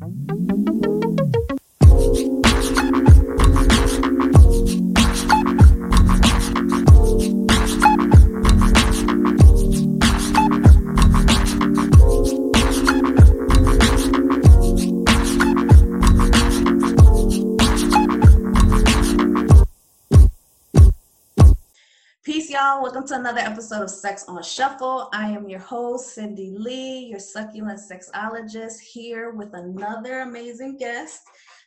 y'all. Welcome to another episode of Sex on Shuffle. I am your host, Cindy Lee, your succulent sexologist, here with another amazing guest,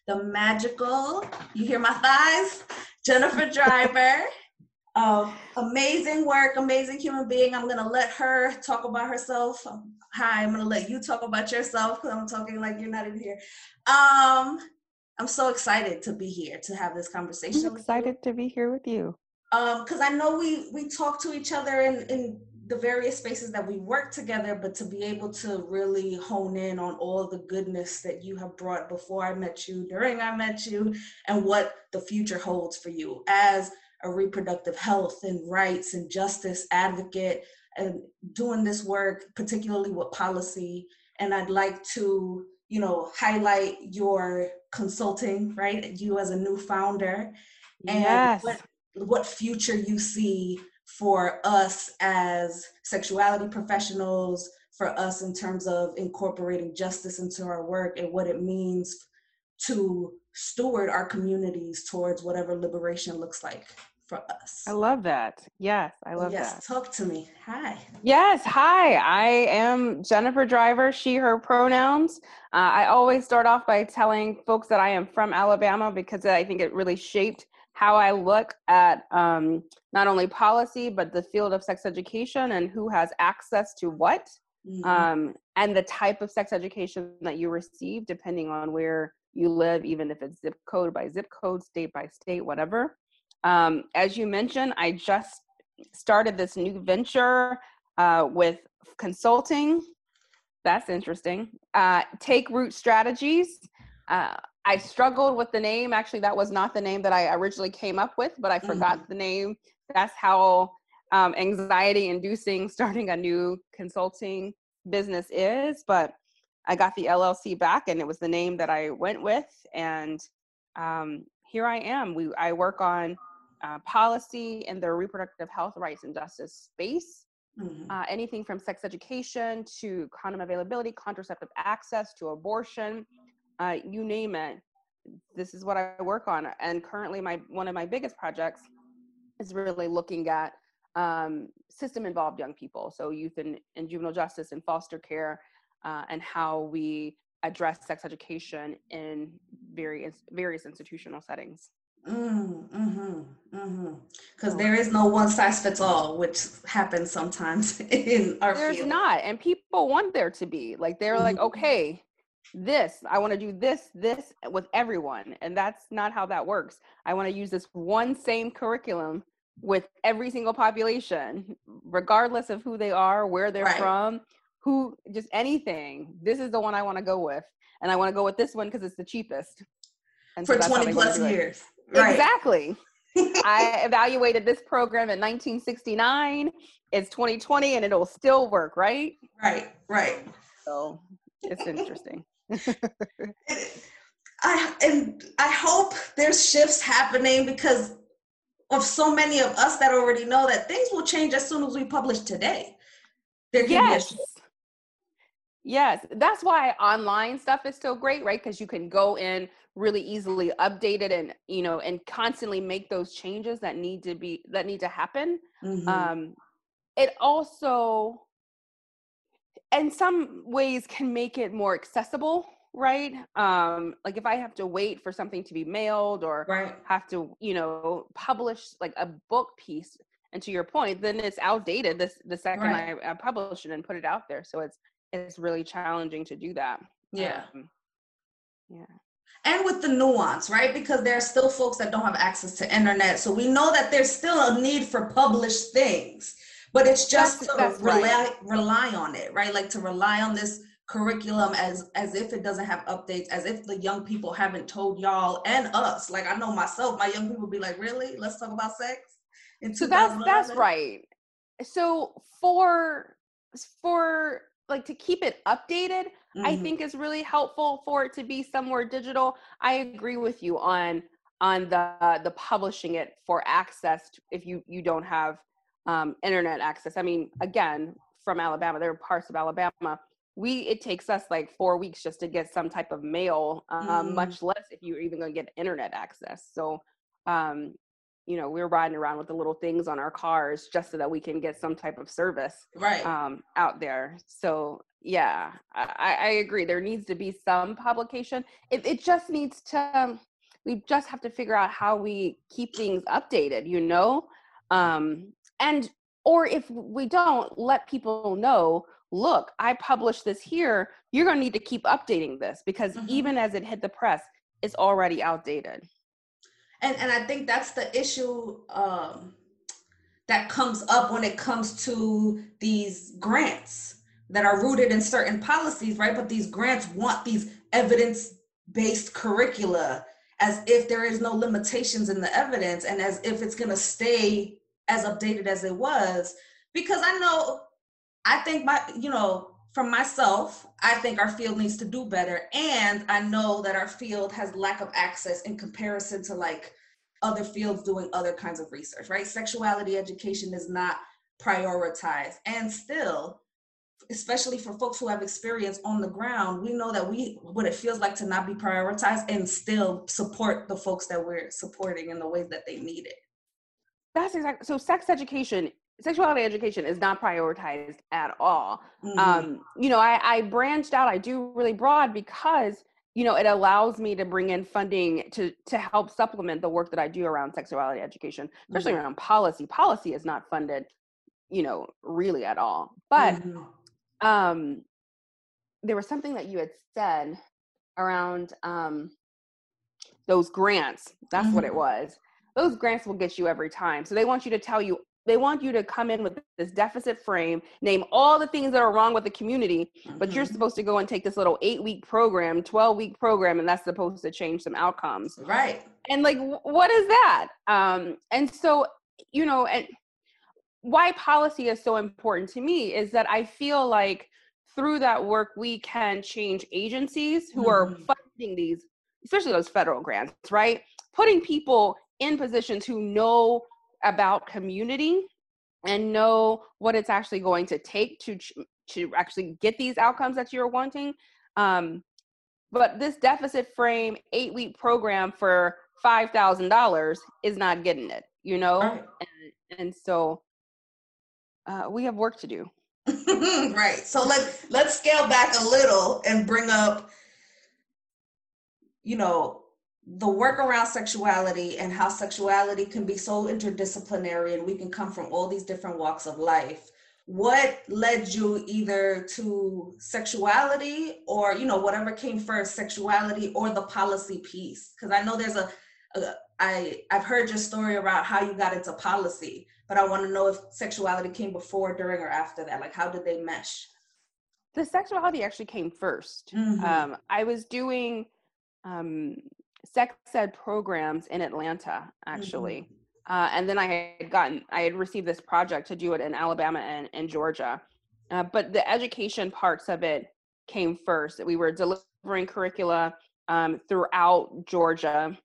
the magical, you hear my thighs, Jennifer Driver. uh, amazing work, amazing human being. I'm gonna let her talk about herself. Hi, I'm gonna let you talk about yourself because I'm talking like you're not even here. Um, I'm so excited to be here to have this conversation. I'm excited to be here with you because um, I know we we talk to each other in in the various spaces that we work together, but to be able to really hone in on all the goodness that you have brought before I met you, during I met you, and what the future holds for you as a reproductive health and rights and justice advocate and doing this work, particularly with policy. And I'd like to, you know, highlight your consulting, right? You as a new founder. And yes. what what future you see for us as sexuality professionals, for us in terms of incorporating justice into our work and what it means to steward our communities towards whatever liberation looks like for us. I love that. Yes, I love yes, that. Yes, talk to me. Hi. Yes, hi. I am Jennifer Driver, she, her pronouns. Uh, I always start off by telling folks that I am from Alabama because I think it really shaped how I look at um, not only policy, but the field of sex education and who has access to what, mm-hmm. um, and the type of sex education that you receive, depending on where you live, even if it's zip code by zip code, state by state, whatever. Um, as you mentioned, I just started this new venture uh, with consulting. That's interesting. Uh, Take Root Strategies. Uh, I struggled with the name. Actually, that was not the name that I originally came up with, but I forgot mm-hmm. the name. That's how um, anxiety inducing starting a new consulting business is. But I got the LLC back and it was the name that I went with. And um, here I am. We, I work on uh, policy in the reproductive health rights and justice space. Mm-hmm. Uh, anything from sex education to condom availability, contraceptive access to abortion, uh, you name it this is what i work on and currently my one of my biggest projects is really looking at um, system involved young people so youth and, and juvenile justice and foster care uh, and how we address sex education in various various institutional settings mm, mm-hmm, mm-hmm. Because there is no one size fits all, which happens sometimes in our There's field. not, and people want there to be. Like they're mm-hmm. like, okay, this i want to do this this with everyone and that's not how that works. I want to use this one same curriculum with every single population regardless of who they are where they're right. from who just anything. This is the one i want to go with and i want to go with this one because it's the cheapest. And for so 20 plus years right. exactly. I evaluated this program in 1969 it's 2020 and it'll still work right? Right right. So it's interesting I and I hope there's shifts happening because of so many of us that already know that things will change as soon as we publish today. There can yes. be a Yes, that's why online stuff is so great, right? Because you can go in really easily, update it, and you know, and constantly make those changes that need to be that need to happen. Mm-hmm. Um, it also in some ways can make it more accessible right? Um like if i have to wait for something to be mailed or right. have to you know publish like a book piece and to your point then it's outdated this the second right. I, I, publish it and put it out there so it's it's really challenging to do that yeah. um, yeah. And with the nuance right? Because there are still folks that don't have access to internet so we know that there's still a need for published things but it's just that's, to that's rely right. rely on it right? Like to rely on this curriculum as as if it doesn't have updates as if the young people haven't told y'all and us. Like i know myself my young people be like really? Let's talk about sex so that's that's right. So for for like to keep it updated mm-hmm. i think is really helpful for it to be somewhere digital. I agree with you on on the the publishing it for access to, if you you don't have um, internet access. I mean again from alabama there are parts of alabama we it takes us like four weeks just to get some type of mail um, mm. much less if you're even going to get internet access. So um, you know we're riding around with the little things on our cars just so that we can get some type of service right. um, out there. So yeah I, I agree there needs to be some publication. It, it just needs to we just have to figure out how we keep things updated you know? Um, and or if we don't let people know look i published this here. You're going to need to keep updating this because mm-hmm. even as it hit the press it's already outdated. And and i think that's the issue um, that comes up when it comes to these grants that are rooted in certain policies right? But these grants want these evidence based curricula as if there is no limitations in the evidence and as if it's going to stay as updated as it was because i know i think my you know from myself, I think our field needs to do better. And I know that our field has lack of access in comparison to like other fields doing other kinds of research, right? Sexuality education is not prioritized. And still, especially for folks who have experience on the ground, we know that we what it feels like to not be prioritized and still support the folks that we're supporting in the ways that they need it. That's exactly so sex education sexuality education is not prioritized at all. Mm-hmm. Um, you know, I, I branched out, I do really broad because you know it allows me to bring in funding to to help supplement the work that i do around sexuality education especially mm-hmm. around policy policy is not funded you know really at all but mm-hmm. um there was something that you had said around um those grants that's what it mm-hmm. was those grants will get you every time so they want you to tell you they want you to come in with this deficit frame, name all the things that are wrong with the community, mm-hmm. but you're mm-hmm. supposed to go and take this little eight week program, 12 week program, and that's supposed to change some outcomes. Right. And like, what is that? Um, and so, you know, and why policy is so important to me is that I feel like through that work, we can change agencies who mm-hmm. are funding these, especially those federal grants, right? Putting people in positions who know about community and know what it's actually going to take to to actually get these outcomes that you're wanting. Um, but this deficit frame eight week program for five thousand dollars is not getting it you know? Right. and, and so uh, we have work to do. Right. So let let's scale back a little and bring up you know the work around sexuality and how sexuality can be so interdisciplinary and we can come from all these different walks of life. What led you either to sexuality or you know whatever came first sexuality or the policy piece? Because i know there's a, a I, i've heard your story about how you got into policy but i want to know if sexuality came before during or after that. Like how did they mesh? The sexuality actually came 1st mm-hmm. um, i was doing um, sex ed programs in Atlanta, actually. Mm-hmm. Uh, and then I had gotten, I had received this project to do it in Alabama and, and Georgia. Uh, but the education parts of it came first. We were delivering curricula um, throughout Georgia.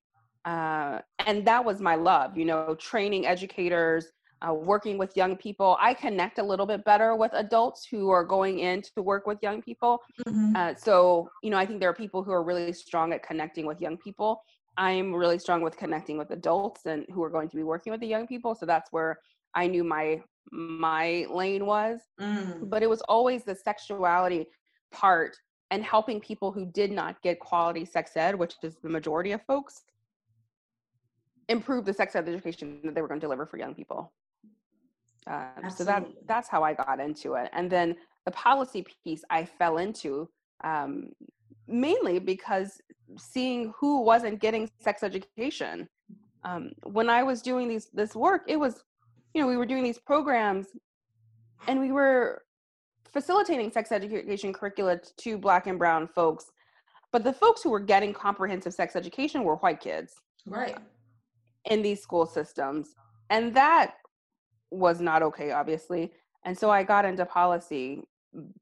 Uh, and that was my love, you know, training educators, uh, working with young people. I connect a little bit better with adults who are going in to work with young people. Mm-hmm. Uh, so, you know, I think there are people who are really strong at connecting with young people. I'm really strong with connecting with adults and who are going to be working with the young people. So that's where I knew my my lane was. Mm. But it was always the sexuality part and helping people who did not get quality sex ed, which is the majority of folks, improve the sex ed education that they were going to deliver for young people. Um, so that that's how I got into it, and then the policy piece I fell into um, mainly because seeing who wasn't getting sex education. Um, when I was doing these this work, it was, you know, we were doing these programs, and we were facilitating sex education curricula to Black and Brown folks, but the folks who were getting comprehensive sex education were white kids, right, in these school systems, and that was not okay, obviously. And so I got into policy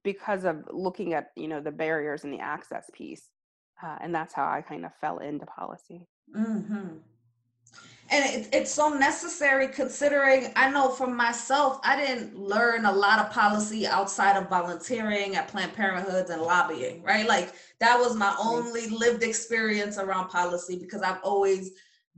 because of looking at you know the barriers and the access piece uh, and that's how i kind of fell into policy mm-hmm. and it, it's so necessary considering i know for myself i didn't learn a lot of policy outside of volunteering at planned parenthoods and lobbying right like that was my only lived experience around policy because i've always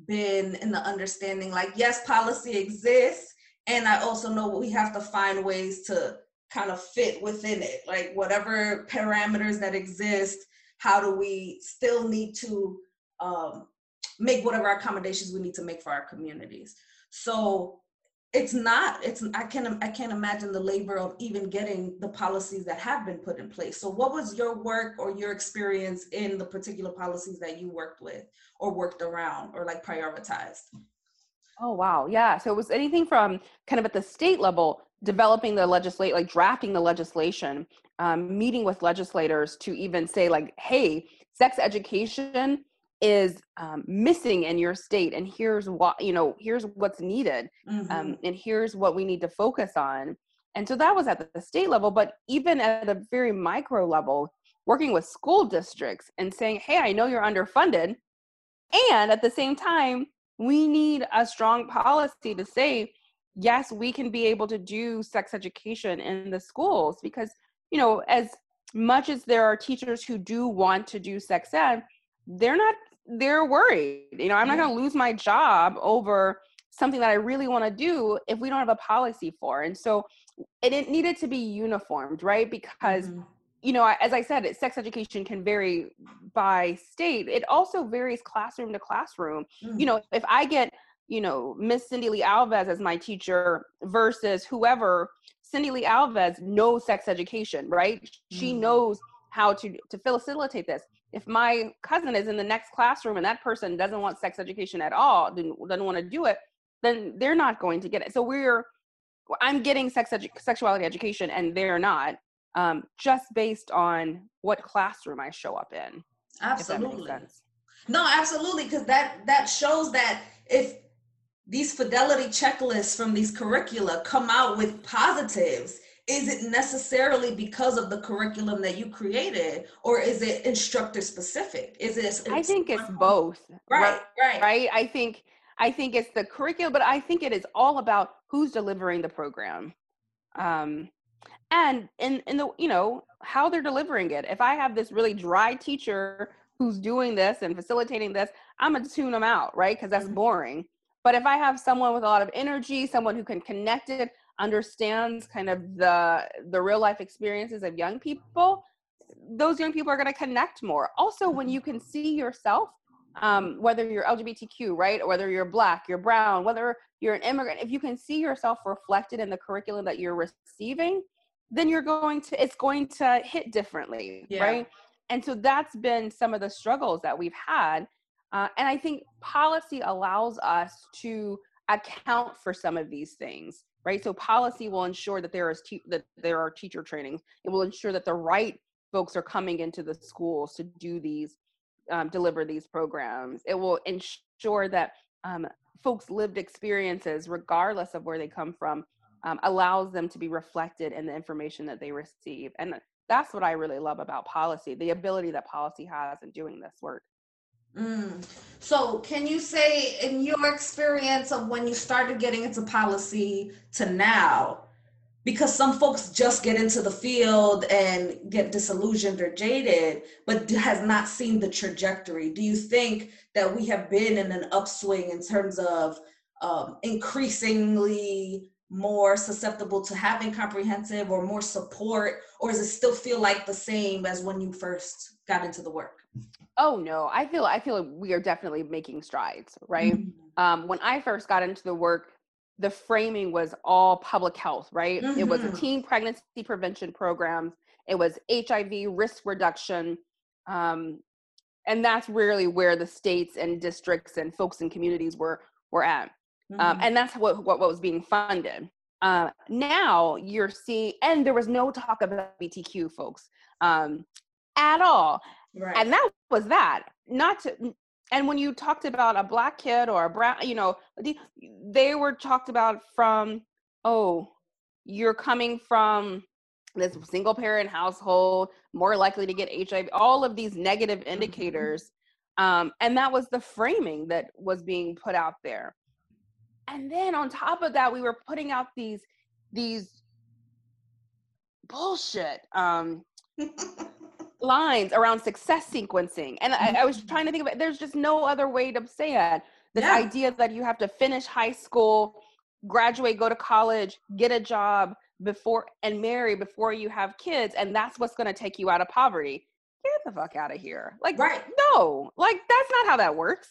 been in the understanding like yes policy exists and i also know we have to find ways to kind of fit within it like whatever parameters that exist how do we still need to um, make whatever accommodations we need to make for our communities. So it's not it's i can't i can't imagine the labor of even getting the policies that have been put in place. So what was your work or your experience in the particular policies that you worked with or worked around or like prioritized oh wow. Yeah. So it was anything from kind of at the state level developing the legislate like drafting the legislation um, meeting with legislators to even say like hey sex education is um, missing in your state and here's what you know here's what's needed um, mm-hmm. um, and here's what we need to focus on. And so that was at the state level but even at a very micro level working with school districts and saying hey i know you're underfunded and at the same time we need a strong policy to say yes we can be able to do sex education in the schools because you know as much as there are teachers who do want to do sex ed they're not they're worried. You know i'm not going to lose my job over something that i really want to do if we don't have a policy for. And so and it needed to be uniformed right? Because mm-hmm. You know as i said sex education can vary by state. It also varies classroom to classroom. Mm-hmm. you know if i get you know miss cindy lee alves as my teacher versus whoever cindy lee alves knows sex education right? Mm-hmm. she knows how to to facilitate this. If my cousin is in the next classroom and that person doesn't want sex education at all doesn't, doesn't want to do it then they're not going to get it. So we're i'm getting sex edu- sexuality education and they're not um, just based on what classroom i show up in absolutely. no absolutely because that that shows that if these fidelity checklists from these curricula come out with positives is it necessarily because of the curriculum that you created or is it instructor specific? Is it i think it's both right right. right? I think i think it's the curriculum but i think it is all about who's delivering the program. Um and in in the you know how they're delivering it. If i have this really dry teacher who's doing this and facilitating this i'm gonna tune them out right? Because that's mm-hmm. boring. But if i have someone with a lot of energy someone who can connect it understands kind of the the real life experiences of young people those young people are going to connect more. Also when you can see yourself um, whether you're lgbtq right? Or whether you're black you're brown whether you're an immigrant if you can see yourself reflected in the curriculum that you're receiving then you're going to it's going to hit differently yeah. right and so that's been some of the struggles that we've had uh, and i think policy allows us to account for some of these things right? So policy will ensure that there is te- that there are teacher trainings. It will ensure that the right folks are coming into the schools to do these, um, deliver these programs. It will ensure that um, folks' lived experiences, regardless of where they come from, um, allows them to be reflected in the information that they receive. And that's what I really love about policy, the ability that policy has in doing this work. Mm. So, can you say, in your experience of when you started getting into policy to now, because some folks just get into the field and get disillusioned or jaded, but has not seen the trajectory. Do you think that we have been in an upswing in terms of um, increasingly more susceptible to having comprehensive or more support, or does it still feel like the same as when you first got into the work? Oh no, I feel I feel like we are definitely making strides, right? Mm-hmm. Um, when I first got into the work, the framing was all public health, right? Mm-hmm. It was a mm-hmm. teen pregnancy prevention programs. It was HIV risk reduction, um, and that's really where the states and districts and folks and communities were were at, mm-hmm. um, and that's what, what what was being funded. Uh, now you're seeing, and there was no talk about BTQ folks um, at all. Right. And that was that. Not to, and when you talked about a black kid or a brown, you know, they were talked about from, oh, you're coming from this single parent household, more likely to get HIV, all of these negative mm-hmm. indicators. Um, and that was the framing that was being put out there. And then on top of that, we were putting out these these bullshit um, lines around success sequencing. And I, I, was trying to think of it. There's just no other way to say it. This yeah. idea that you have to finish high school, graduate, go to college, get a job before and marry before you have kids, and that's what's going to take you out of poverty. Get the fuck out of here. Like, right. no, like that's not how that works.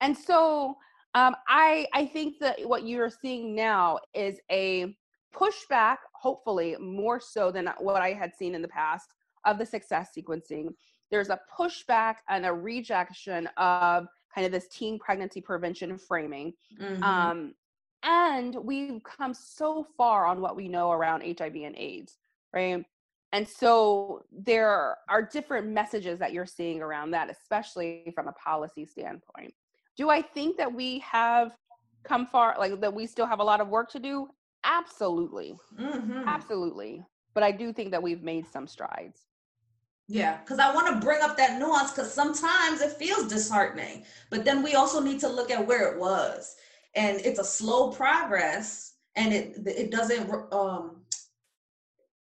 And so um, I I think that what you're seeing now is a pushback, hopefully more so than what I had seen in the past of the success sequencing. There's a pushback and a rejection of kind of this teen pregnancy prevention framing. Mm-hmm. Um, and we've come so far on what we know around HIV and AIDS, right? And so there are different messages that you're seeing around that, especially from a policy standpoint. Do I think that we have come far, like that we still have a lot of work to do? Absolutely. Mm-hmm. Absolutely. But I do think that we've made some strides. Yeah, because I want to bring up that nuance because sometimes it feels disheartening, but then we also need to look at where it was, and it's a slow progress, and it it doesn't um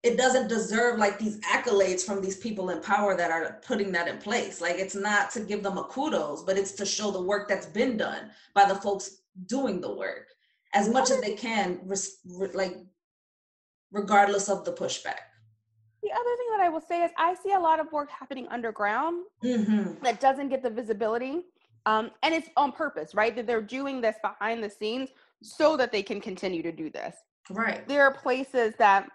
it doesn't deserve like these accolades from these people in power that are putting that in place. Like it's not to give them a kudos, but it's to show the work that's been done by the folks doing the work as much as they can, like regardless of the pushback the other thing that I will say is I see a lot of work happening underground mm-hmm. that doesn't get the visibility. Um, and it's on purpose, right? That they're doing this behind the scenes so that they can continue to do this. Right. There are places that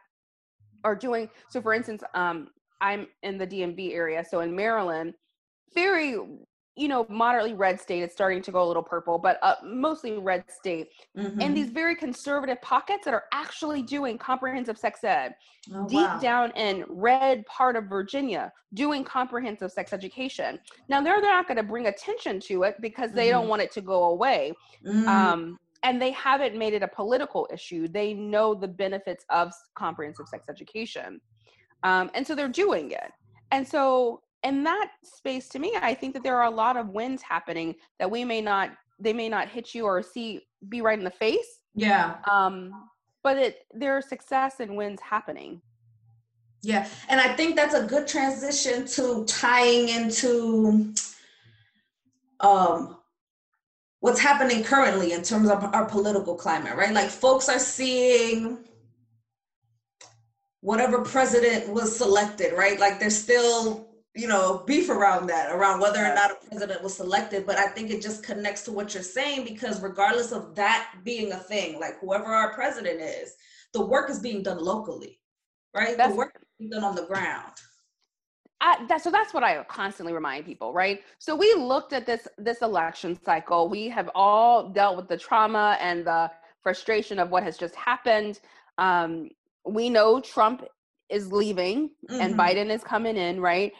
are doing so for instance, um, I'm in the DMV area, so in Maryland, very you know, moderately red state. It's starting to go a little purple, but uh, mostly red state. Mm-hmm. And these very conservative pockets that are actually doing comprehensive sex ed. Oh, deep wow. down in red part of Virginia, doing comprehensive sex education. Now, they're they're not going to bring attention to it because they mm-hmm. don't want it to go away. Mm-hmm. Um, and they haven't made it a political issue. They know the benefits of comprehensive sex education. Um, and so they're doing it. And so in that space to me i think that there are a lot of wins happening that we may not they may not hit you or see be right in the face yeah um but it there are success and wins happening yeah and i think that's a good transition to tying into um what's happening currently in terms of our political climate right? Like folks are seeing whatever president was selected right? Like they're still you know beef around that around whether or not a president was selected but i think it just connects to what you're saying because regardless of that being a thing like whoever our president is the work is being done locally right? That's, the work is being done on the ground I, that, so that's what I constantly remind people, right? So we looked at this this election cycle. We have all dealt with the trauma and the frustration of what has just happened. Um, we know Trump is leaving mm-hmm. and Biden is coming in, right?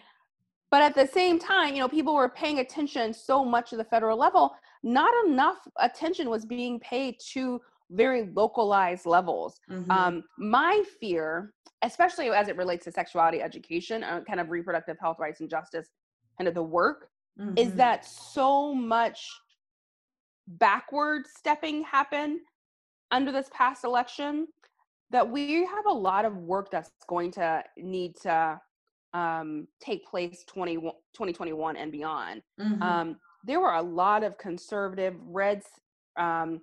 But at the same time, you know, people were paying attention so much at the federal level, not enough attention was being paid to very localized levels. Mm-hmm. Um, my fear, especially as it relates to sexuality education, uh, kind of reproductive health rights and justice, kind of the work, mm-hmm. is that so much backward stepping happened under this past election that we have a lot of work that's going to need to um, take place 20, 2021 and beyond. Mm-hmm. Um, there were a lot of conservative, red, um,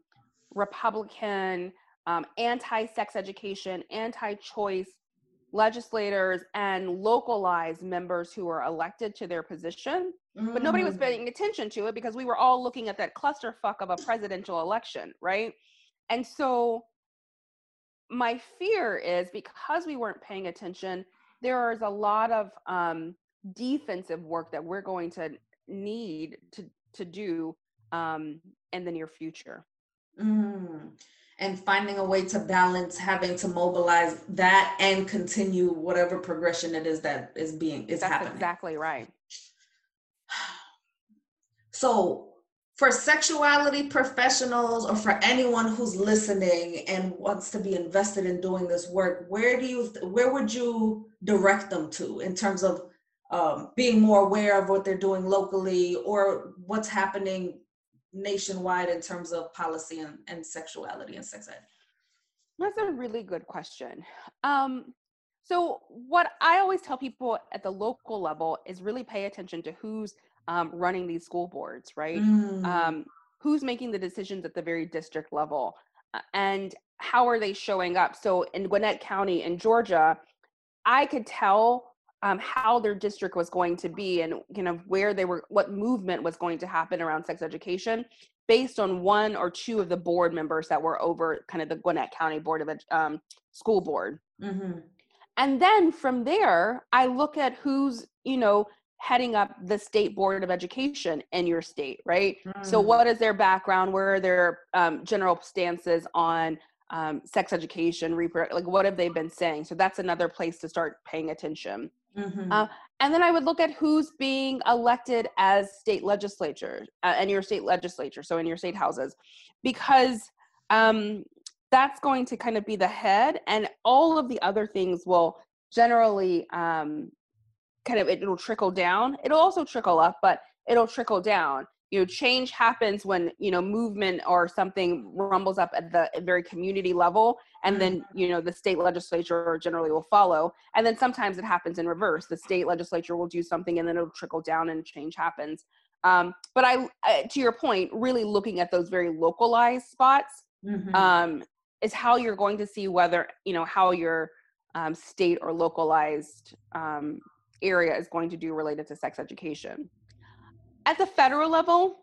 Republican, um, anti sex education, anti choice legislators and localized members who were elected to their position. Mm-hmm. But nobody was mm. paying attention to it because we were all looking at that clusterfuck of a presidential election, right? And so my fear is because we weren't paying attention, there is a lot of um, defensive work that we're going to need to to do um, in the near future. Mm. And finding a way to balance having to mobilize that and continue whatever progression it is that is being is That's happening. Exactly right. So for sexuality professionals or for anyone who's listening and wants to be invested in doing this work where do you where would you direct them to in terms of um, being more aware of what they're doing locally or what's happening nationwide in terms of policy and, and sexuality and sex ed that's a really good question um, so what i always tell people at the local level is really pay attention to who's um, running these school boards, right? Mm. Um, who's making the decisions at the very district level, uh, and how are they showing up? So in Gwinnett County in Georgia, I could tell um, how their district was going to be and you know where they were, what movement was going to happen around sex education, based on one or two of the board members that were over kind of the Gwinnett County Board of um, School Board. Mm-hmm. And then from there, I look at who's you know heading up the state board of education in your state right mm. so what is their background where are their um, general stances on um, sex education repro- like what have they been saying? So that's another place to start paying attention. Mm-hmm. uh, and then i would look at who's being elected as state legislature uh, in your state legislature so in your state houses because um, that's going to kind of be the head and all of the other things will generally um, kind of it'll trickle down. It'll also trickle up but it'll trickle down you know change happens when you know movement or something rumbles up at the very community level and then mm-hmm. you know the state legislature generally will follow and then sometimes it happens in reverse the state legislature will do something and then it'll trickle down and change happens um, but I, to your point really looking at those very localized spots mm-hmm. um, is how you're going to see whether you know how your um, state or localized um, area is going to do related to sex education. At the federal level,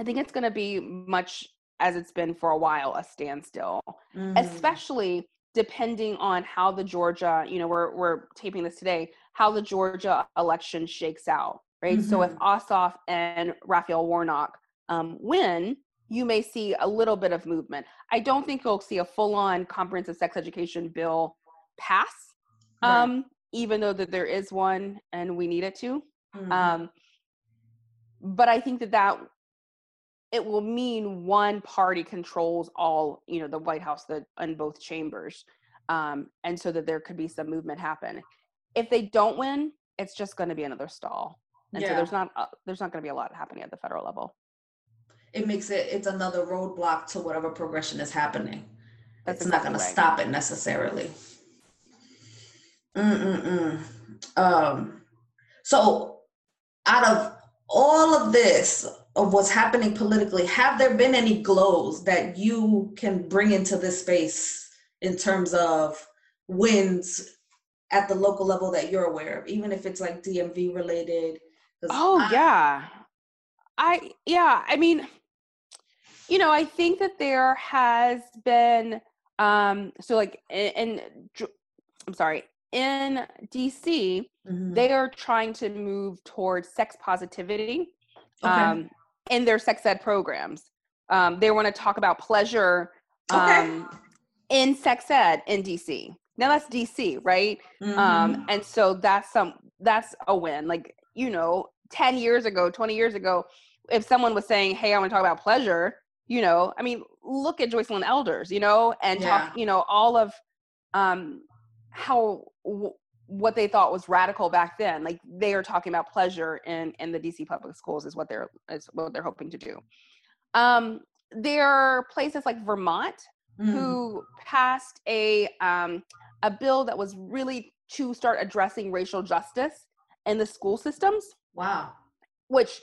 I think it's going to be much as it's been for a while a standstill, mm. especially depending on how the Georgia, you know, we're we're taping this today, how the Georgia election shakes out, right? Mm-hmm. So if mm-hmm. Ossoff and Raphael Warnock um, win, you may see a little bit of movement. I don't think you'll see a full-on comprehensive sex education bill pass. Right. Um, even though that there is one and we need it to. Mm-hmm. Um, but I think that that it will mean one party controls all, you know, the White House the, and both chambers, um, and so that there could be some movement happen. If they don't win, it's just going to be another stall, and yeah. so there's not uh, there's not going to be a lot happening at the federal level. It makes it it's another roadblock to whatever progression is happening. That's it's exactly not going right. to stop it necessarily. Mm-mm-mm. Um, so, out of all of this, of what's happening politically, have there been any glows that you can bring into this space in terms of wins at the local level that you're aware of, even if it's like DMV related? Oh, I, yeah. I, yeah, I mean, you know, I think that there has been, um, so like, and I'm sorry, in DC, mm-hmm. they are trying to move towards sex positivity okay. um, in their sex ed programs. Um, they want to talk about pleasure um, okay. in sex ed in DC. Now that's DC, right? Um, mm-hmm. and so that's some that's a win. Like you know, ten years ago, twenty years ago, if someone was saying, "Hey, I want to talk about pleasure," you know, I mean, look at Joycelyn Elders, you know, and yeah. talk, you know, all of um, how w- what they thought was radical back then like they are talking about pleasure in in the dc public schools is what they're is what they're hoping to do. Um there are places like vermont mm. who passed a um a bill that was really to start addressing racial justice in the school systems. Wow. Which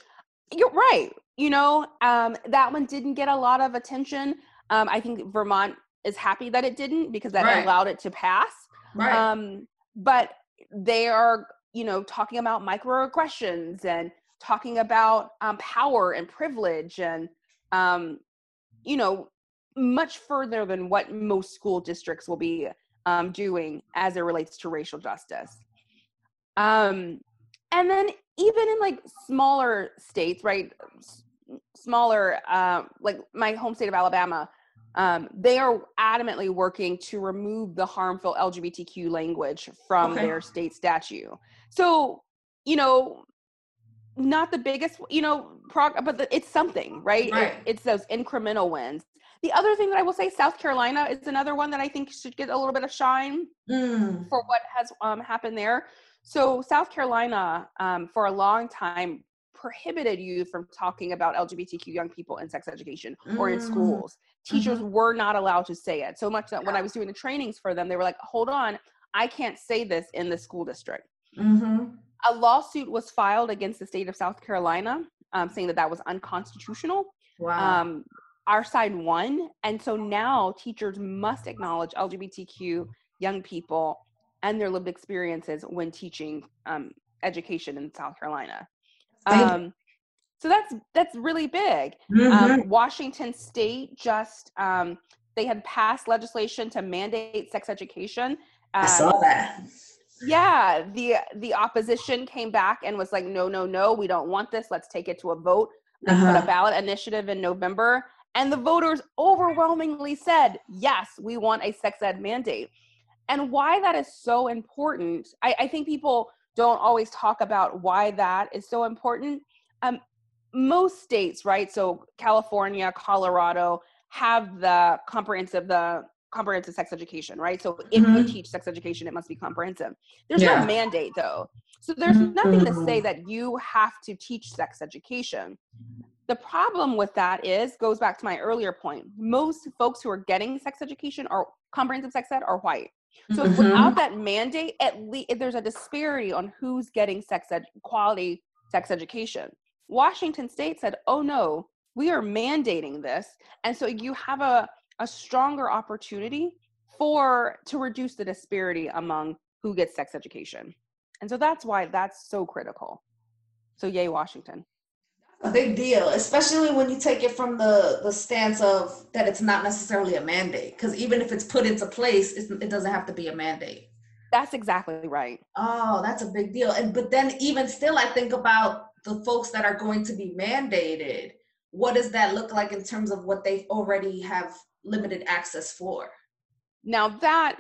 you're right you know um that one didn't get a lot of attention. Um i think vermont is happy that it didn't because that right. allowed it to pass Right. Um, but they are, you know, talking about microaggressions and talking about um, power and privilege and, um, you know, much further than what most school districts will be um, doing as it relates to racial justice. Um, and then even in like smaller states, right? S- smaller, uh, like my home state of Alabama, um, they are adamantly working to remove the harmful LGBTQ language from okay. their state statute. So, you know, not the biggest, you know, prog, but the, it's something, right? Right. It, it's those incremental wins. The other thing that I will say, South Carolina is another one that I think should get a little bit of shine Mm. for what has um, happened there. So South Carolina, um, for a long time, prohibited you from talking about LGBTQ young people in sex education or in Mm. schools. Teachers were not allowed to say it. So much that when I was doing the trainings for them, they were like, "Hold on, I can't say this in the school district." Mm-hmm. A lawsuit was filed against the state of South Carolina, um, saying that that was unconstitutional. Wow. Um, our side won, and so now teachers must acknowledge LGBTQ young people and their lived experiences when teaching um, education in South Carolina. Um, so that's that's really big. Mhm. Um, Washington State just um, they had passed legislation to mandate sex education. I Um, saw that. yeah, the the opposition came back and was like, no, no, no, we don't want this. Let's take it to a vote. Put Uh-huh. a ballot initiative in November, and the voters overwhelmingly said, yes, we want a sex ed mandate. And why that is so important, I, I think people don't always talk about why that is so important. Um, most states, right? So California, Colorado have the comprehensive the comprehensive sex education, right? So if you Mhm. teach sex education, it must be comprehensive. There's Yeah. no mandate though. So there's nothing to say Mhm. that you have to teach sex education. The problem with that is goes back to my earlier point. Most folks who are getting sex education or comprehensive sex ed are white. So Mhm. without that mandate, at least there's a disparity on who's getting sex ed quality sex education. Washington State said, "Oh no, we are mandating this," and so you have a a stronger opportunity for to reduce the disparity among who gets sex education, and so that's why that's so critical. So yay, Washington. a big deal, especially when you take it from the the stance of that it's not necessarily a mandate. Because even if it's put into place, it's, it doesn't have to be a mandate. That's exactly right. Oh, that's a big deal. And but then even still, I think about the folks that are going to be mandated. What does that look like in terms of what they already have limited access for? Now that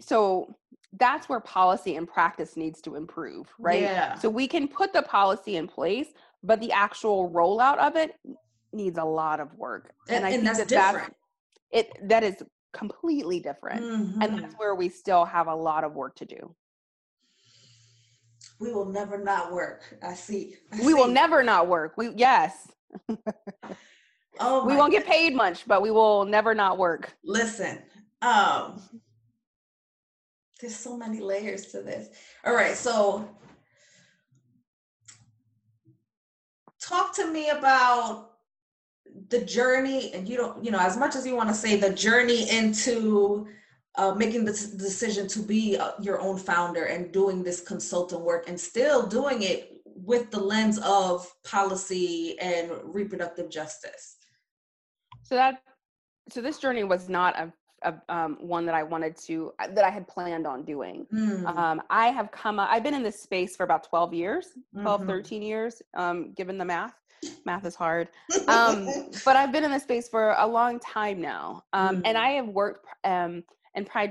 so that's where policy and practice needs to improve, right? Yeah. So we can put the policy in place, but the actual rollout of it needs a lot of work. And, I and think that's that that's different. it that is completely different. And Mhm. that's where we still have a lot of work to do. We will never not work. I see. I We will never not work. We yes. Oh, we won't get paid much, but we will never not work. Listen, um, there's so many layers to this. All right, so talk to me about the journey, and you don't, you know, as much as you want to say the journey into uh, making the decision to be uh, your own founder and doing this consultant work and still doing it with the lens of policy and reproductive justice. So that so this journey was not a, a um, one that I wanted to that I had planned on doing. Mm, Um, I have come I've been in this space for about 12 years, 12, mhm. 13 years, um, given the math. Math is hard. Um, but I've been in this space for a long time now. Um, And Mm. I have worked in pri-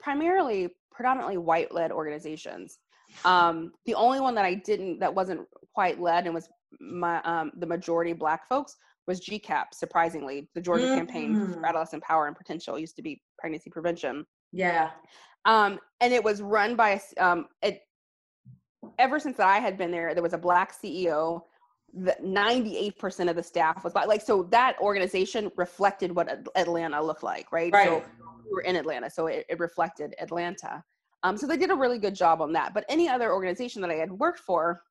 primarily, predominantly white led organizations. Um, the only one that I didn't, that wasn't white led and was my, um, the majority black folks was GCAP, surprisingly. The Georgia Campaign for Mm. Adolescent Power and Potential used to be pregnancy prevention yeah. um, and it was run by um, it. Ever since I had been there, there was a black CEO. Ninety-eight percent of the staff was black. Like so, that organization reflected what Atlanta looked like, right? So Right. We were in Atlanta, so it, it reflected Atlanta. Um, so they did a really good job on that. But any other organization that I had worked for,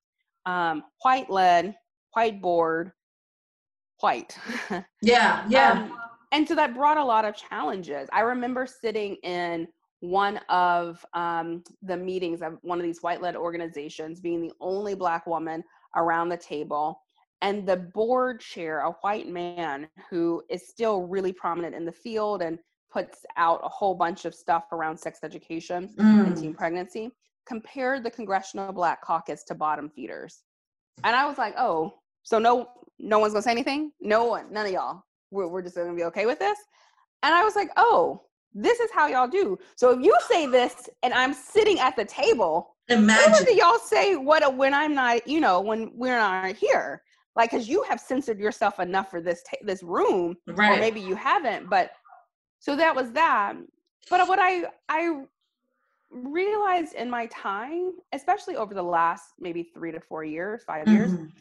um, white led, white board, white. Yeah. Yeah. Um, and so that brought a lot of challenges. I remember sitting in one of um, the meetings of one of these white led organizations, being the only Black woman around the table. And the board chair, a white man who is still really prominent in the field and puts out a whole bunch of stuff around sex education and Mm. teen pregnancy, compared the Congressional Black Caucus to bottom feeders. And I was like, oh, so no, no one's gonna say anything? No one, none of y'all. We're, we're just gonna be okay with this. And I was like, oh, this is how y'all do. So if you say this and I'm sitting at the table, imagine do y'all say what when I'm not, you know, when we're not here? Like, cause you have censored yourself enough for this ta- this room, right. or maybe you haven't. But so that was that. But what I I realized in my time, especially over the last maybe three to four years, 5 years, Mhm.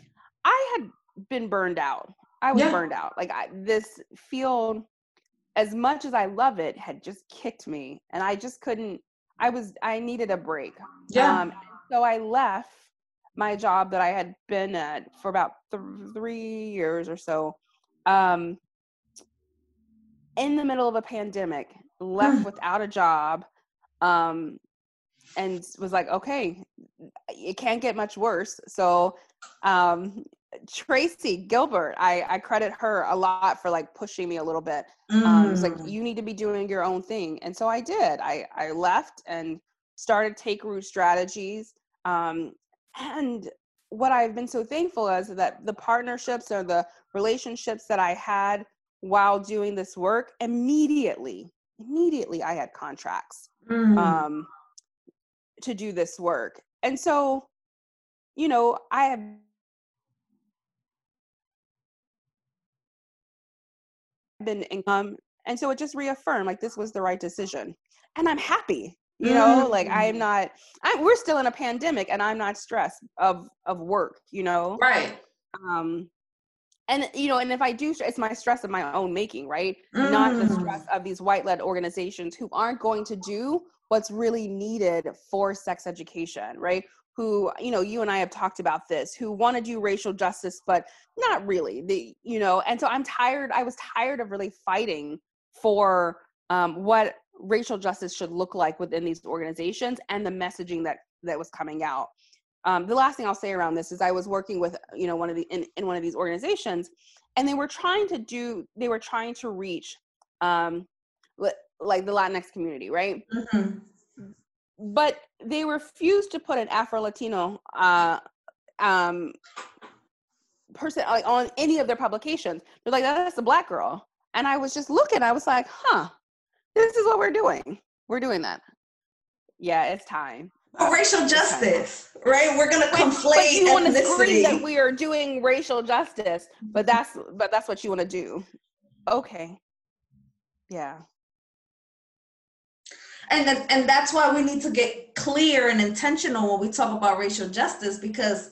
I had been burned out. I was Yeah. burned out. Like I, this field, as much as I love it, had just kicked me, and I just couldn't. I was. I needed a break. Yeah. Um, so I left my job that I had been at for about th- three years or so. Um, in the middle of a pandemic, left Mm. without a job, um, and was like, okay, it can't get much worse. So, um, Tracy Gilbert, I, I credit her a lot for like pushing me a little bit. Um, it's like Mm. you need to be doing your own thing, and so I did. I I left and started Take Root Strategies. Um, and what I've been so thankful is that the partnerships or the relationships that I had while doing this work immediately, immediately I had contracts Mm. um, to do this work. And so, you know, I have been in, um, and so it just reaffirmed like this was the right decision, and I'm happy. You know, like I am Mm. not. I, we're still in a pandemic, and I'm not stressed of of work. You know, right. um, and you know, and if I do, it's my stress of my own making, right? Not the Mm. stress of these white led organizations who aren't going to do what's really needed for sex education, right? Who, you know, you and I have talked about this, who want to do racial justice, but not really. The, you know, and so I'm tired. I was tired of really fighting for um, what racial justice should look like within these organizations and the messaging that that was coming out. Um, the last thing I'll say around this is I was working with, you know, one of the in, in one of these organizations, and they were trying to do, they were trying to reach, um, like the Latinx community, right? Mhm. but they refused to put an Afro Latino uh, um, person like, on any of their publications. They're like, that's a black girl. And I was just looking, I was like, huh, this is what we're doing. We're doing that. Yeah, it's time. Racial justice, right? We're gonna But, conflate but you want to scream that we are doing racial justice, but that's but that's what you want to do. Okay. Yeah. and then, and that's why we need to get clear and intentional when we talk about racial justice because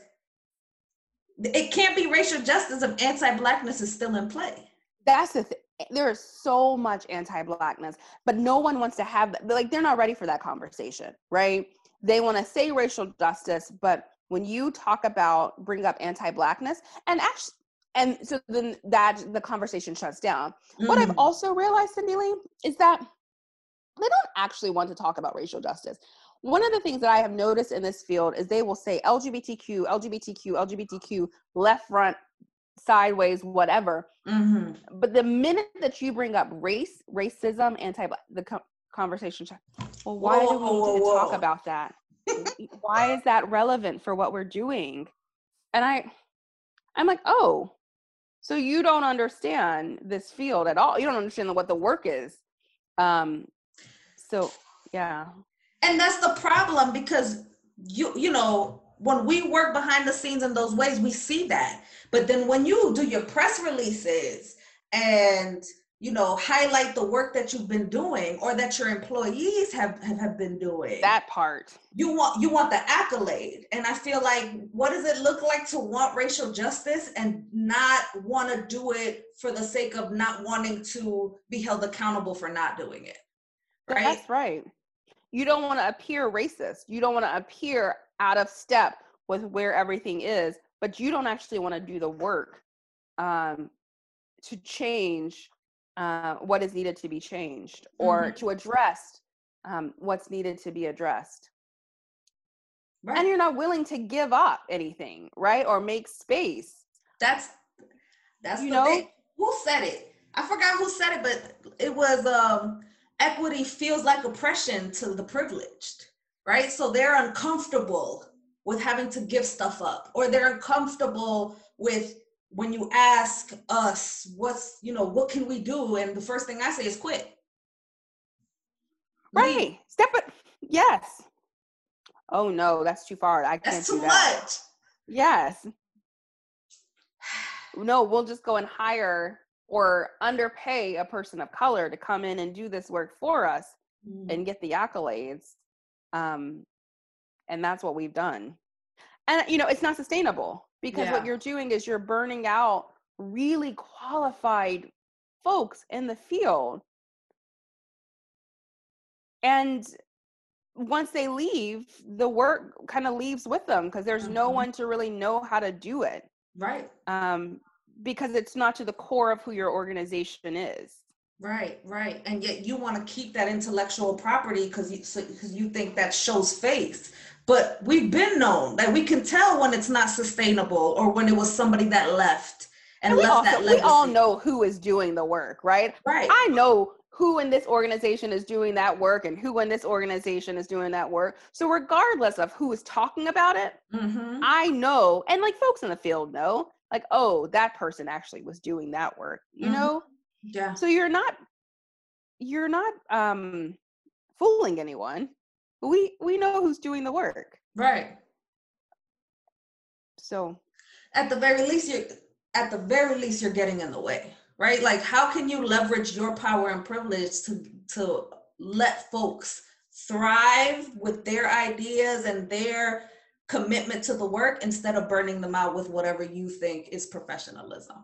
it can't be racial justice if anti-blackness is still in play. that's the thing. There is so much anti-blackness, but no one wants to have that. Like they're not ready for that conversation, right? They want to say racial justice, but when you talk about bring up anti-blackness, and actually, and so then that the conversation shuts down. What I've Mhm. also realized, Cindy Lee, is that they don't actually want to talk about racial justice. One of the things that I have noticed in this field is they will say LGBTQ, LGBTQ, LGBTQ, left, front, sideways, whatever. Mhm. But the minute that you bring up race, racism, anti black, the co- conversation, ch- well, why do we Whoa, need to whoa, talk about that? why is that relevant for what we're doing? And I, I'm like, oh, so you don't understand this field at all. You don't understand what the work is. Um, so yeah, and that's the problem because you you know when we work behind the scenes in those ways we see that but then when you do your press releases and you know highlight the work that you've been doing or that your employees have have, have been doing that part. you want you want the accolade and i feel like what does it look like to want racial justice and not want to do it for the sake of not wanting to be held accountable for not doing it right That's right. You don't want to appear racist. You don't want to appear out of step with where everything is, but you don't actually want to do the work um, to change uh, what is needed to be changed or Mhm. to address um, what's needed to be addressed. right And you're not willing to give up anything, right? Or make space. That's that's You the know? thing. Who said it? I forgot who said it, but it was um equity feels like oppression to the privileged, right? So they're uncomfortable with having to give stuff up, or they're uncomfortable with when you ask us what's you know what can we do, and the first thing I say is quit. Right. Lead. Step it. Yes. Oh no, that's too far. I can't that's too do that. much. Yes. No, we'll just go and hire or underpay a person of color to come in and do this work for us mm. and get the accolades. Um, and that's what we've done. And you know, it's not sustainable because yeah. what you're doing is you're burning out really qualified folks in the field. And once they leave, the work kind of leaves with them because there's mm-hmm. no one to really know how to do it. Right. Um, because it's not to the core of who your organization is. Right, right. And yet you want to keep that intellectual property because you, so, you think that shows face. But we've been known that we can tell when it's not sustainable or when it was somebody that left and, and left also, that legacy. We all know who is doing the work, right? Right. I know who in this organization is doing that work and who in this organization is doing that work. So regardless of who is talking about it, mm-hmm. I know, and like folks in the field know, like, oh, that person actually was doing that work, you mm-hmm. know? Yeah. So you're not you're not um fooling anyone. We we know who's doing the work. Right. So at the very least you're at the very least you're getting in the way right like how can you leverage your power and privilege to to let folks thrive with their ideas and their commitment to the work instead of burning them out with whatever you think is professionalism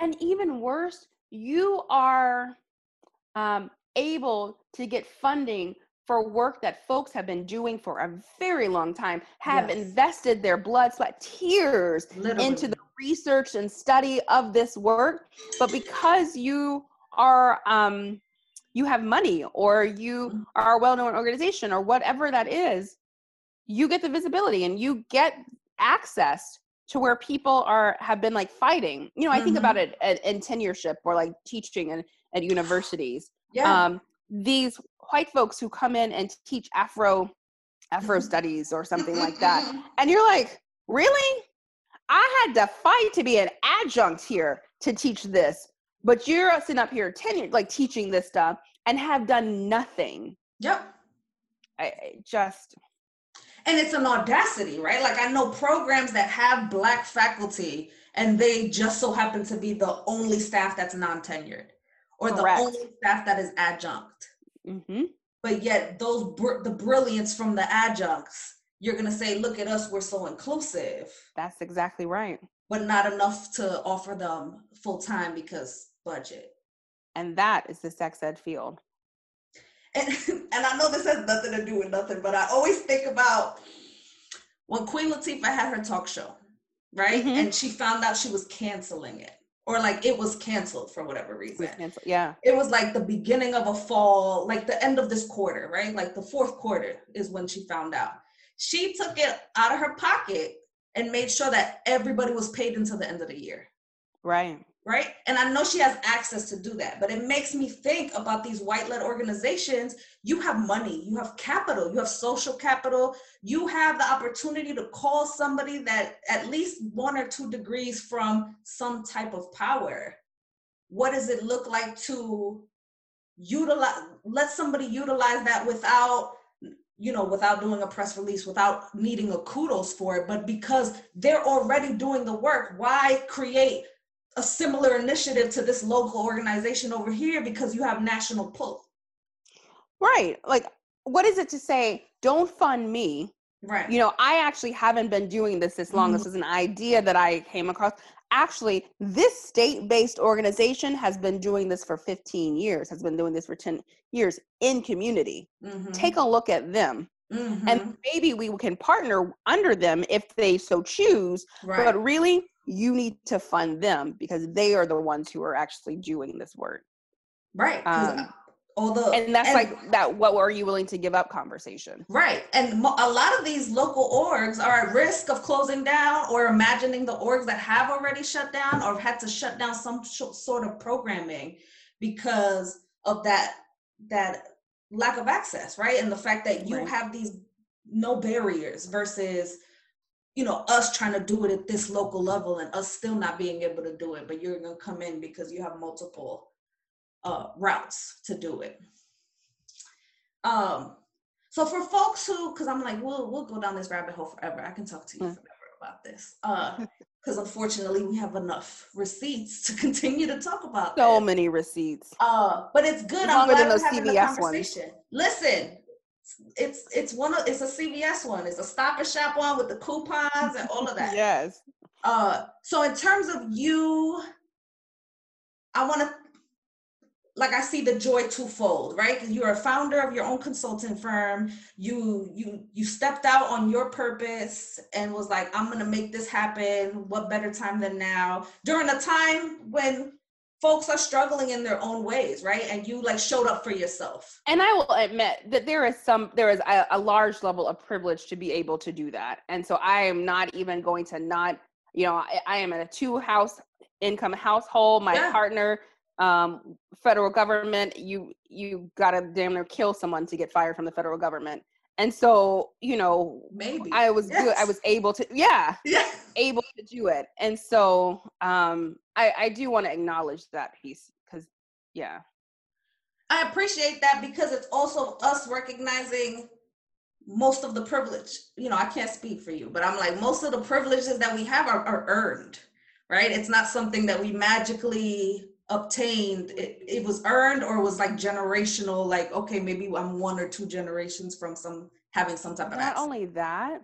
and even worse you are um, able to get funding for work that folks have been doing for a very long time, have yes. invested their blood, sweat, tears Literally. into the research and study of this work. But because you are, um, you have money or you mm-hmm. are a well known organization or whatever that is, you get the visibility and you get access to where people are have been like fighting you know i mm-hmm. think about it at, in tenureship or like teaching in, at universities yeah. um these white folks who come in and teach Afro Afro mm-hmm. studies or something like that. And you're like, really? I had to fight to be an adjunct here to teach this, but you're sitting up here tenured, like teaching this stuff and have done nothing. Yep. I, I just and it's an audacity, right? Like I know programs that have black faculty and they just so happen to be the only staff that's non-tenured or Correct. the only staff that is adjunct. Mm-hmm. But yet, those br- the brilliance from the adjuncts, you're gonna say, "Look at us, we're so inclusive." That's exactly right. But not enough to offer them full time because budget. And that is the sex ed field. And and I know this has nothing to do with nothing, but I always think about when Queen Latifah had her talk show, right? Mm-hmm. And she found out she was canceling it or like it was canceled for whatever reason. Yeah. It was like the beginning of a fall, like the end of this quarter, right? Like the fourth quarter is when she found out. She took it out of her pocket and made sure that everybody was paid until the end of the year. Right right? And I know she has access to do that, but it makes me think about these white led organizations. You have money, you have capital, you have social capital, you have the opportunity to call somebody that at least one or two degrees from some type of power. What does it look like to utilize, let somebody utilize that without? you know, without doing a press release, without needing a kudos for it, but because they're already doing the work, why create a similar initiative to this local organization over here because you have national pull. Right. Like, what is it to say, don't fund me? Right. You know, I actually haven't been doing this this long. Mm-hmm. This is an idea that I came across. Actually, this state based organization has been doing this for 15 years, has been doing this for 10 years in community. Mm-hmm. Take a look at them. Mm-hmm. And maybe we can partner under them if they so choose. Right. But really, you need to fund them because they are the ones who are actually doing this work. Right. Um, although, and that's and, like that. What are you willing to give up? Conversation. Right. And a lot of these local orgs are at risk of closing down, or imagining the orgs that have already shut down or had to shut down some sort of programming because of that that lack of access, right? And the fact that you right. have these no barriers versus you know us trying to do it at this local level and us still not being able to do it but you're going to come in because you have multiple uh, routes to do it Um, so for folks who, because I'm like, we'll we'll go down this rabbit hole forever. I can talk to you mm. forever about this. Uh, because unfortunately we have enough receipts to continue to talk about. So this. many receipts. Uh, but it's good. I'm glad we're having the conversation. Ones. Listen, it's it's one of it's a CVS one. It's a Stop and Shop one with the coupons and all of that. yes. Uh, so in terms of you, I want to like I see the joy twofold, right? Because you're a founder of your own consulting firm. You you you stepped out on your purpose and was like, I'm gonna make this happen. What better time than now? During a time when folks are struggling in their own ways, right? And you like showed up for yourself. And I will admit that there is some there is a, a large level of privilege to be able to do that. And so I am not even going to not, you know, I, I am in a two house income household. My yeah. partner um, federal government, you you gotta damn near kill someone to get fired from the federal government. And so, you know, maybe I was yes. good. I was able to, yeah, yeah, able to do it. And so, um, I I do want to acknowledge that piece because, yeah, I appreciate that because it's also us recognizing most of the privilege. You know, I can't speak for you, but I'm like most of the privileges that we have are, are earned, right? It's not something that we magically obtained it, it was earned or was like generational like okay maybe i'm one or two generations from some having some type of not only that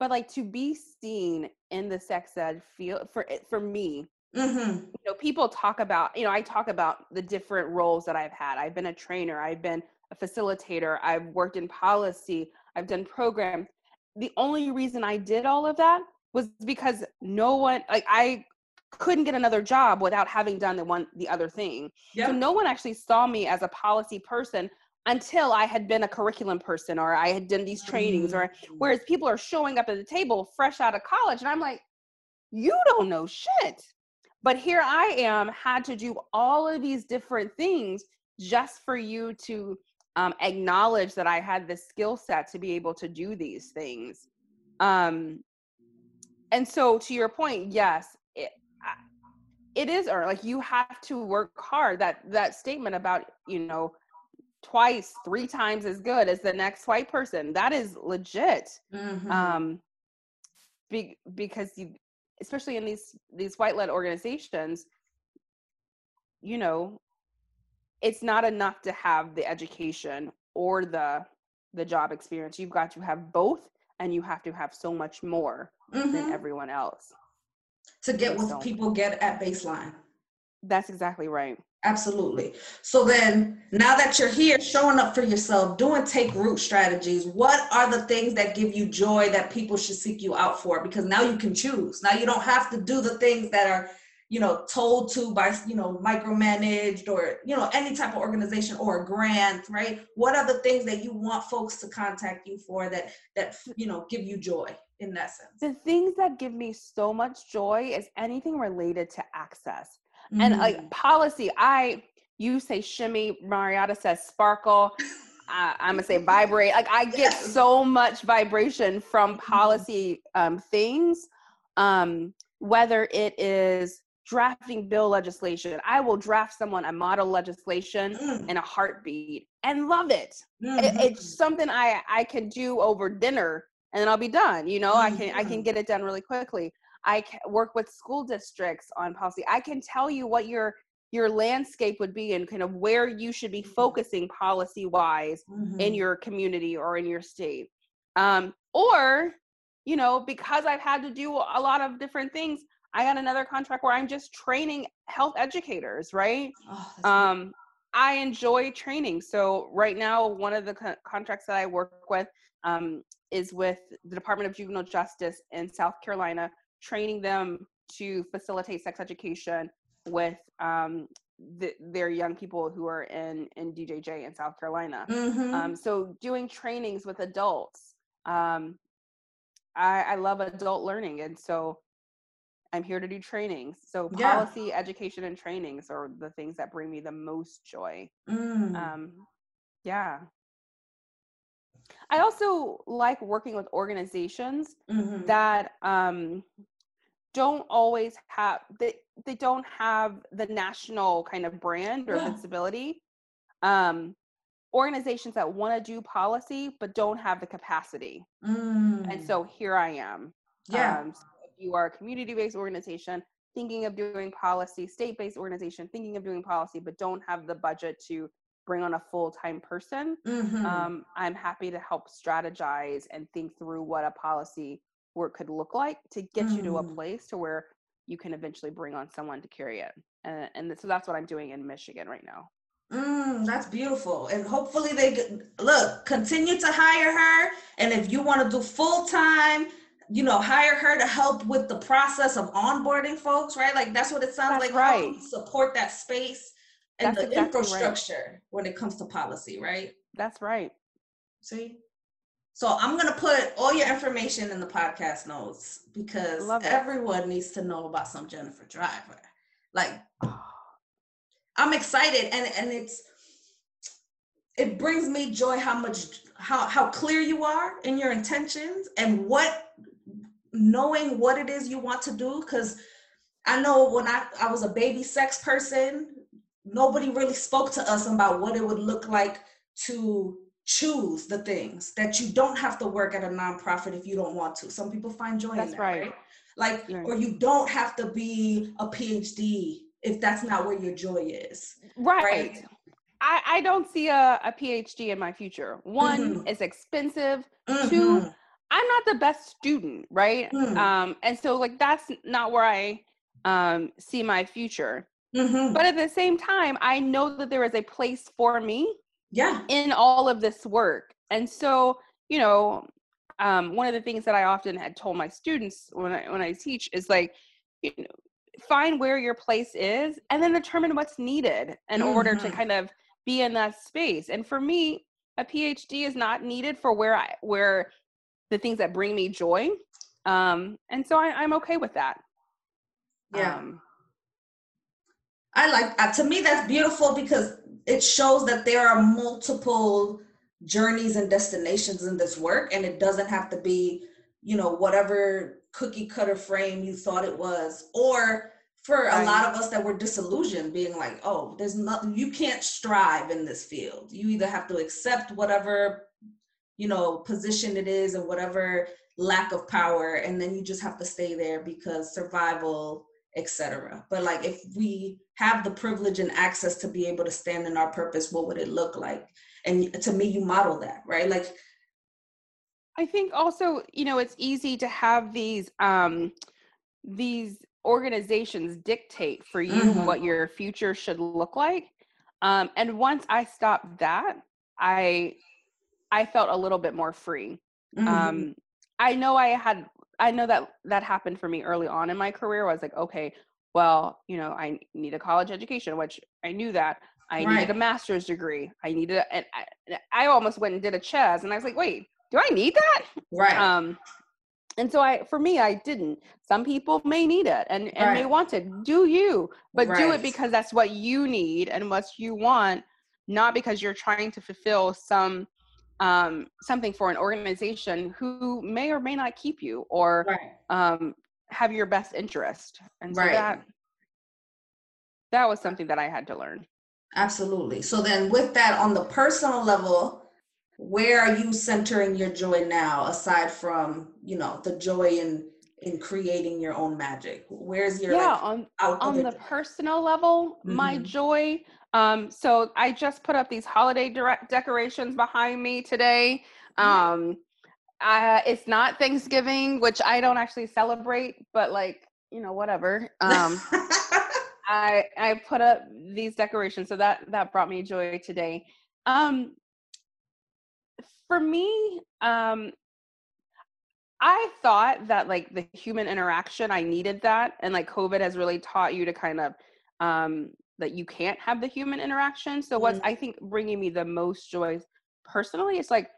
but like to be seen in the sex ed field for eh, for me mm-hmm. you know people talk about you know i talk about the different roles that i've had i've been a trainer i've been a facilitator i've worked in policy i've done programs the only reason i did all of that was because no one like i couldn't get another job without having done the one the other thing. Yep. So no one actually saw me as a policy person until I had been a curriculum person or I had done these trainings or whereas people are showing up at the table fresh out of college and I'm like you don't know shit. But here I am had to do all of these different things just for you to um, acknowledge that I had the skill set to be able to do these things. Um, and so to your point, yes, it, it is or like you have to work hard that that statement about you know twice three times as good as the next white person that is legit mm-hmm. um be, because you especially in these these white led organizations you know it's not enough to have the education or the the job experience you've got to have both and you have to have so much more mm-hmm. than everyone else to get what people get at baseline. That's exactly right. Absolutely. So then, now that you're here showing up for yourself, doing take root strategies, what are the things that give you joy that people should seek you out for? Because now you can choose. Now you don't have to do the things that are, you know, told to by, you know, micromanaged or, you know, any type of organization or a grant, right? What are the things that you want folks to contact you for that, that, you know, give you joy? in that sense. The things that give me so much joy is anything related to access. Mm-hmm. And like mm. policy, I you say shimmy, Marietta says sparkle. I, am gonna say vibrate. Like I get yes. so much vibration from mm-hmm. policy um, things, um, whether it is drafting bill legislation. I will draft someone a model legislation mm. in a heartbeat and love it. Mm-hmm. it. It's something I I can do over dinner and then I'll be done. You know, I can I can mm-hmm. get it done really quickly. I work with school districts on policy. I can tell you what your your landscape would be and kind of where you should be mm-hmm. focusing policy wise mm-hmm. in your community or in your state. Um, or, you know, because I've had to do a lot of different things, I got another contract where I'm just training health educators, right? Oh, um, I enjoy training. So right now, one of the co- contracts that I work with um, is with the Department of Juvenile Justice in South Carolina, training them to facilitate sex education with um, the, their young people who are in in DJJ in South Carolina. Mm-hmm. Um, so doing trainings with adults. Um, I, I love adult learning, and so I'm here to do trainings. So policy, yeah. education, and trainings are the things that bring me the most joy. Mm. Um, yeah. I also like working with organizations mm-hmm. that um, don't always have they they don't have the national kind of brand or yeah. visibility. Um, organizations that want to do policy but don't have the capacity. Mm. And so here I am. yeah. Um, so if you are a community based organization thinking of doing policy, state based organization thinking of doing policy, but don't have the budget to bring on a full time person, Mhm. um, I'm happy to help strategize and think through what a policy work could look like to get you to a Mm. place to where you can eventually bring on someone to carry it. And, and so that's what I'm doing in Michigan right now. Mm, that's beautiful. And hopefully they look, continue to hire her. And if you want to do full time, you know, hire her to help with the process of onboarding folks, right? Like that's what it sounds That's like. Right. support that space and That's the exactly right. infrastructure when it comes to policy, right? That's right. See? So I'm gonna put all your information in the podcast notes because everyone needs to know about some Jennifer Driver. Like I'm excited and and it's it brings me joy how much how how clear you are in your intentions and what knowing what it is you want to do because I know when I, I was a baby sex person, nobody really spoke to us about what it would look like to choose the things that you don't have to work at a nonprofit if you don't want to. Some people find joy That's in that, right. right? Like, Yeah. or you don't have to be a PhD if that's not where your joy is. Right. Right. I, I don't see a, a PhD in my future. One, Mhm. it's expensive. Mhm. I'm not the best student, right? Mm. Um, and so like that's not where I um see my future. Mhm. But at the same time, I know that there is a place for me yeah. in all of this work. And so, you know, um, one of the things that I often had told my students when I when I teach is like, you know, find where your place is and then determine what's needed in order to Mhm. kind of be in that space. And for me, a PhD is not needed for where I where the things that bring me joy. Um, and so I, I'm okay with that. Yeah. Um, I like uh, to me that's beautiful because it shows that there are multiple journeys and destinations in this work and it doesn't have to be, you know, whatever cookie cutter frame you thought it was or for a Right. lot of us that were disillusioned being like, "Oh, there's nothing you can't strive in this field. You either have to accept whatever, you know, position it is and whatever lack of power and then you just have to stay there because survival etc. But like if we have the privilege and access to be able to stand in our purpose, what would it look like? And to me, you model that, right? Like, I think also, you know, it's easy to have these um these organizations dictate for you Mhm. what your future should look like. Um and once I stopped that, I I felt a little bit more free. mhm, Um I know I had I know that that happened for me early on in my career. I was like, okay, well, you know, I need a college education, which I knew that. I needed a master's degree. I needed, a, and I, I almost went and did a CHES, and I was like, wait, do I need that? right, um and so i for me i didn't some people may need it and and may want it do you but do it because that's what you need and what you want not because you're trying to fulfill some um something for an organization who may or may not keep you or right. um have your best interest and so Right. that that was something that i had to learn Absolutely. So then, with that, on the personal level, where are you centering your joy now, aside from you know the joy in in creating your own magic? Where's your yeah like, on on the joy? personal level my Mhm. joy um so i just put up these holiday direct decorations behind me today. Um uh it's not thanksgiving which i don't actually celebrate but like you know whatever. Um i i put up these decorations so that that brought me joy today. Um for me um I thought that like the human interaction, I needed that. And like COVID has really taught you to kind of um that you can't have the human interaction. So what's Mm. I think bringing me the most joy personally is like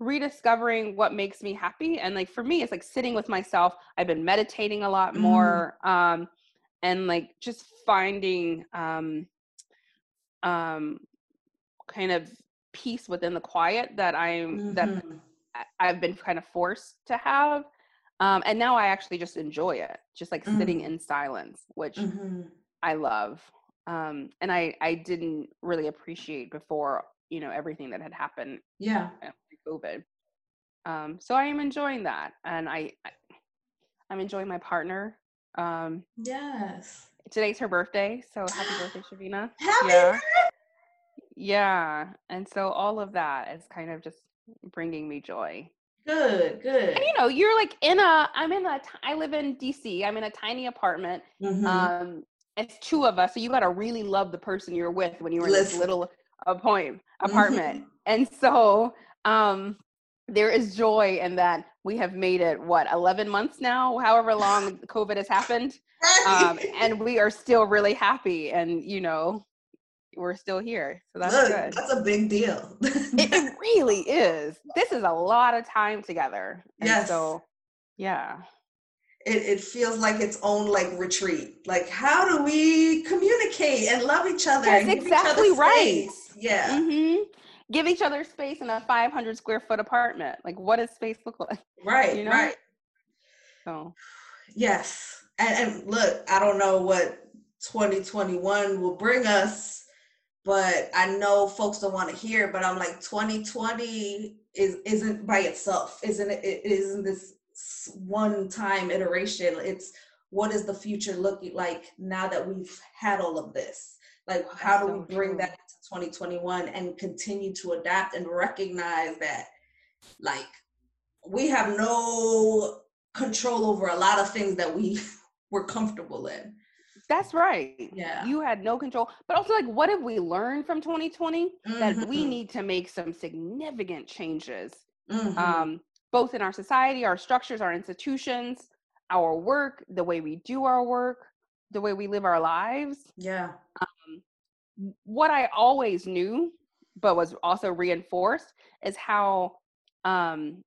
rediscovering what makes me happy. And like for me, it's like sitting with myself. I've been meditating a lot Mm. more. Um and like just finding um um kind of peace within the quiet that I'm that Mhm. I- I've been kind of forced to have. Um, and now I actually just enjoy it, just like sitting Mm. in silence, which Mhm. I love. Um, and I, I didn't really appreciate before you know everything that had happened Yeah. COVID. Um, so I am enjoying that, and I, I I'm enjoying my partner. Um, Yes. today's her birthday, so happy birthday, Shavina. Happy Yeah. Yeah, and so all of that is kind of just bringing me joy. Good, good. And you know, you're like in a. I'm in a. I live in DC. I'm in a tiny apartment. Mhm. Um, it's two of us, so you got to really love the person you're with when you're in this little appoint apartment. Mhm. And so, um, there is joy in that we have made it what 11 months now, however long COVID has happened, um, and we are still really happy. And you know, we're still here, so that's Look, good. that's a big deal. It, it really is. This is a lot of time together. And Yes. So, yeah. It, it feels like its own like retreat. Like, how do we communicate and love each other? That's and give each other exactly right. space? Yeah, hmm Give each other space in a 500 square foot apartment. Like, what does space look like? right, you know? right. So, Yes. And, and look, I don't know what 2021 will bring us, but I know folks don't want to hear, but I'm like 2020 is isn't by itself. Isn't it, it isn't this one time iteration. It's what is the future looking like now that we've had all of this? Like how do That's we so bring true. that into 2021 and continue to adapt and recognize that like we have no control over a lot of things that we were comfortable in. that's right. Yeah. You had no control. But also, like, what have we learned from 2020? That we Mhm, need to make some significant changes, mhm. um, both in our society, our structures, our institutions, our work, the way we do our work, the way we live our lives. yeah. what I always knew, but was also reinforced, is how um,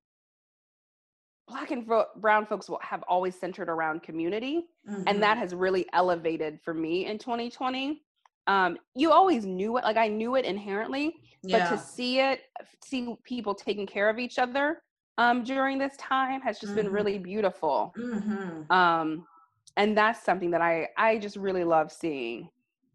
Black and fro- Brown folks have always centered around community, and that has really elevated for me in 2020. Um, you always knew it, like I knew it inherently, Mhm. but to see it, see people taking care of each other um, during this time has just been Mhm. really beautiful. Mhm. um and that's something that i i just really love seeing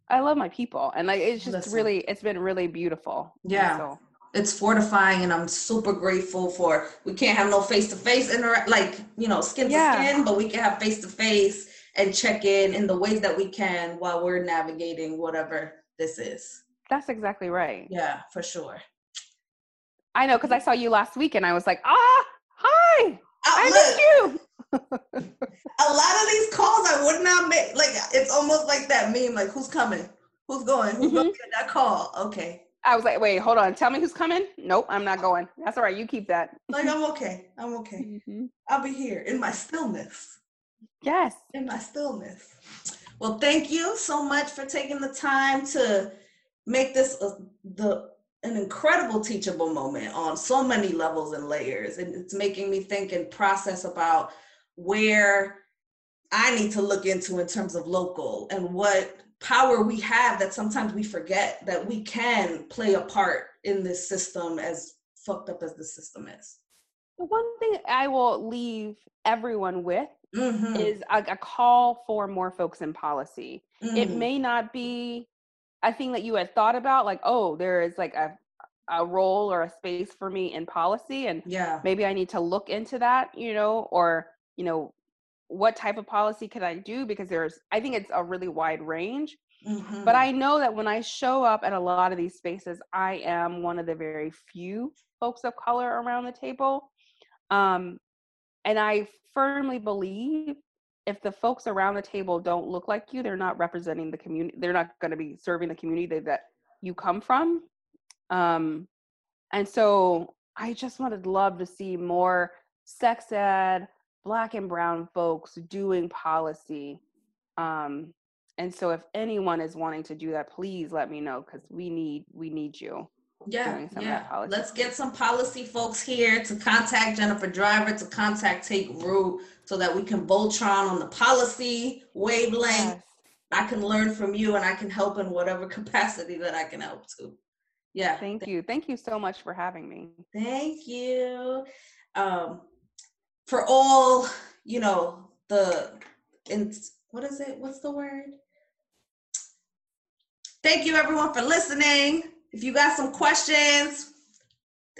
i love my people and like it's just Listen. really it's been really beautiful Yeah. so It's fortifying, and I'm super grateful for. We can't have no face to face interact, like you know, skin to Yeah. skin, but we can have face to face and check in in the ways that we can while we're navigating whatever this is. that's exactly right Yeah, for sure. I know because i saw you last week and i was like ah hi Oh, i missed you a lot of these calls I would not make. Like it's almost like that meme. Like who's coming? Who's going? Who's going to get that call? Okay. i was like wait hold on tell me who's coming nope i'm not going that's all right you keep that Like I'm okay. I'm okay. Mhm. I'll be here in my stillness. yes in my stillness. Well, thank you so much for taking the time to make this a, the an incredible teachable moment on so many levels and layers, and it's making me think and process about where I need to look into in terms of local and what power we have that sometimes we forget that we can play a part in this system as fucked up as the system is. the one thing i will leave everyone with Mhm, is a, a call for more folks in policy it mhm. may not be a thing that you had thought about like oh there is like a a role or a space for me in policy and yeah. maybe i need to look into that you know or you know what type of policy could i do because there's i think it's a really wide range mhm. but i know that when i show up at a lot of these spaces i am one of the very few folks of color around the table um, and i firmly believe if the folks around the table don't look like you they're not representing the community they're not going to be serving the community that, you come from. Um, and so i just wanted love to see more sex ed black and brown folks doing policy. Um, and so if anyone is wanting to do that please let me know because we need we need you Yeah, doing some of yeah. Let's get some policy folks here to contact Jennifer Driver, to contact Take Root, so that we can Voltron on the policy wavelength. Yes. I can learn from you and I can help in whatever capacity that I can help to. Yeah. thank you thank you so much for having me Thank you. Um, for all, you know, the, in, what is it? What's the word? Thank you everyone for listening. If you got some questions,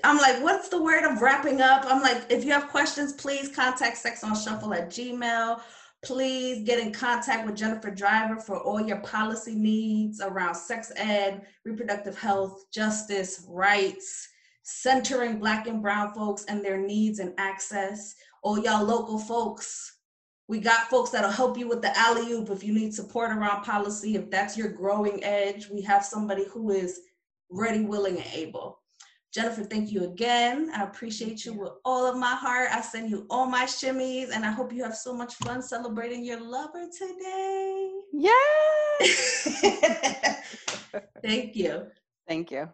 I'm like, what's the word of wrapping up? I'm like, if you have questions, please contact Sex on Shuffle at Gmail. Please get in contact with Jennifer Driver for all your policy needs around sex ed, reproductive health, justice, rights, centering Black and Brown folks and their needs and access. All y'all local folks, we got folks that'll help you with the alley oop if you need support around policy. If that's your growing edge, we have somebody who is ready, willing, and able. Jennifer, thank you again. I appreciate you with all of my heart. I send you all my shimmies, and I hope you have so much fun celebrating your lover today. Yes. thank you. Thank you.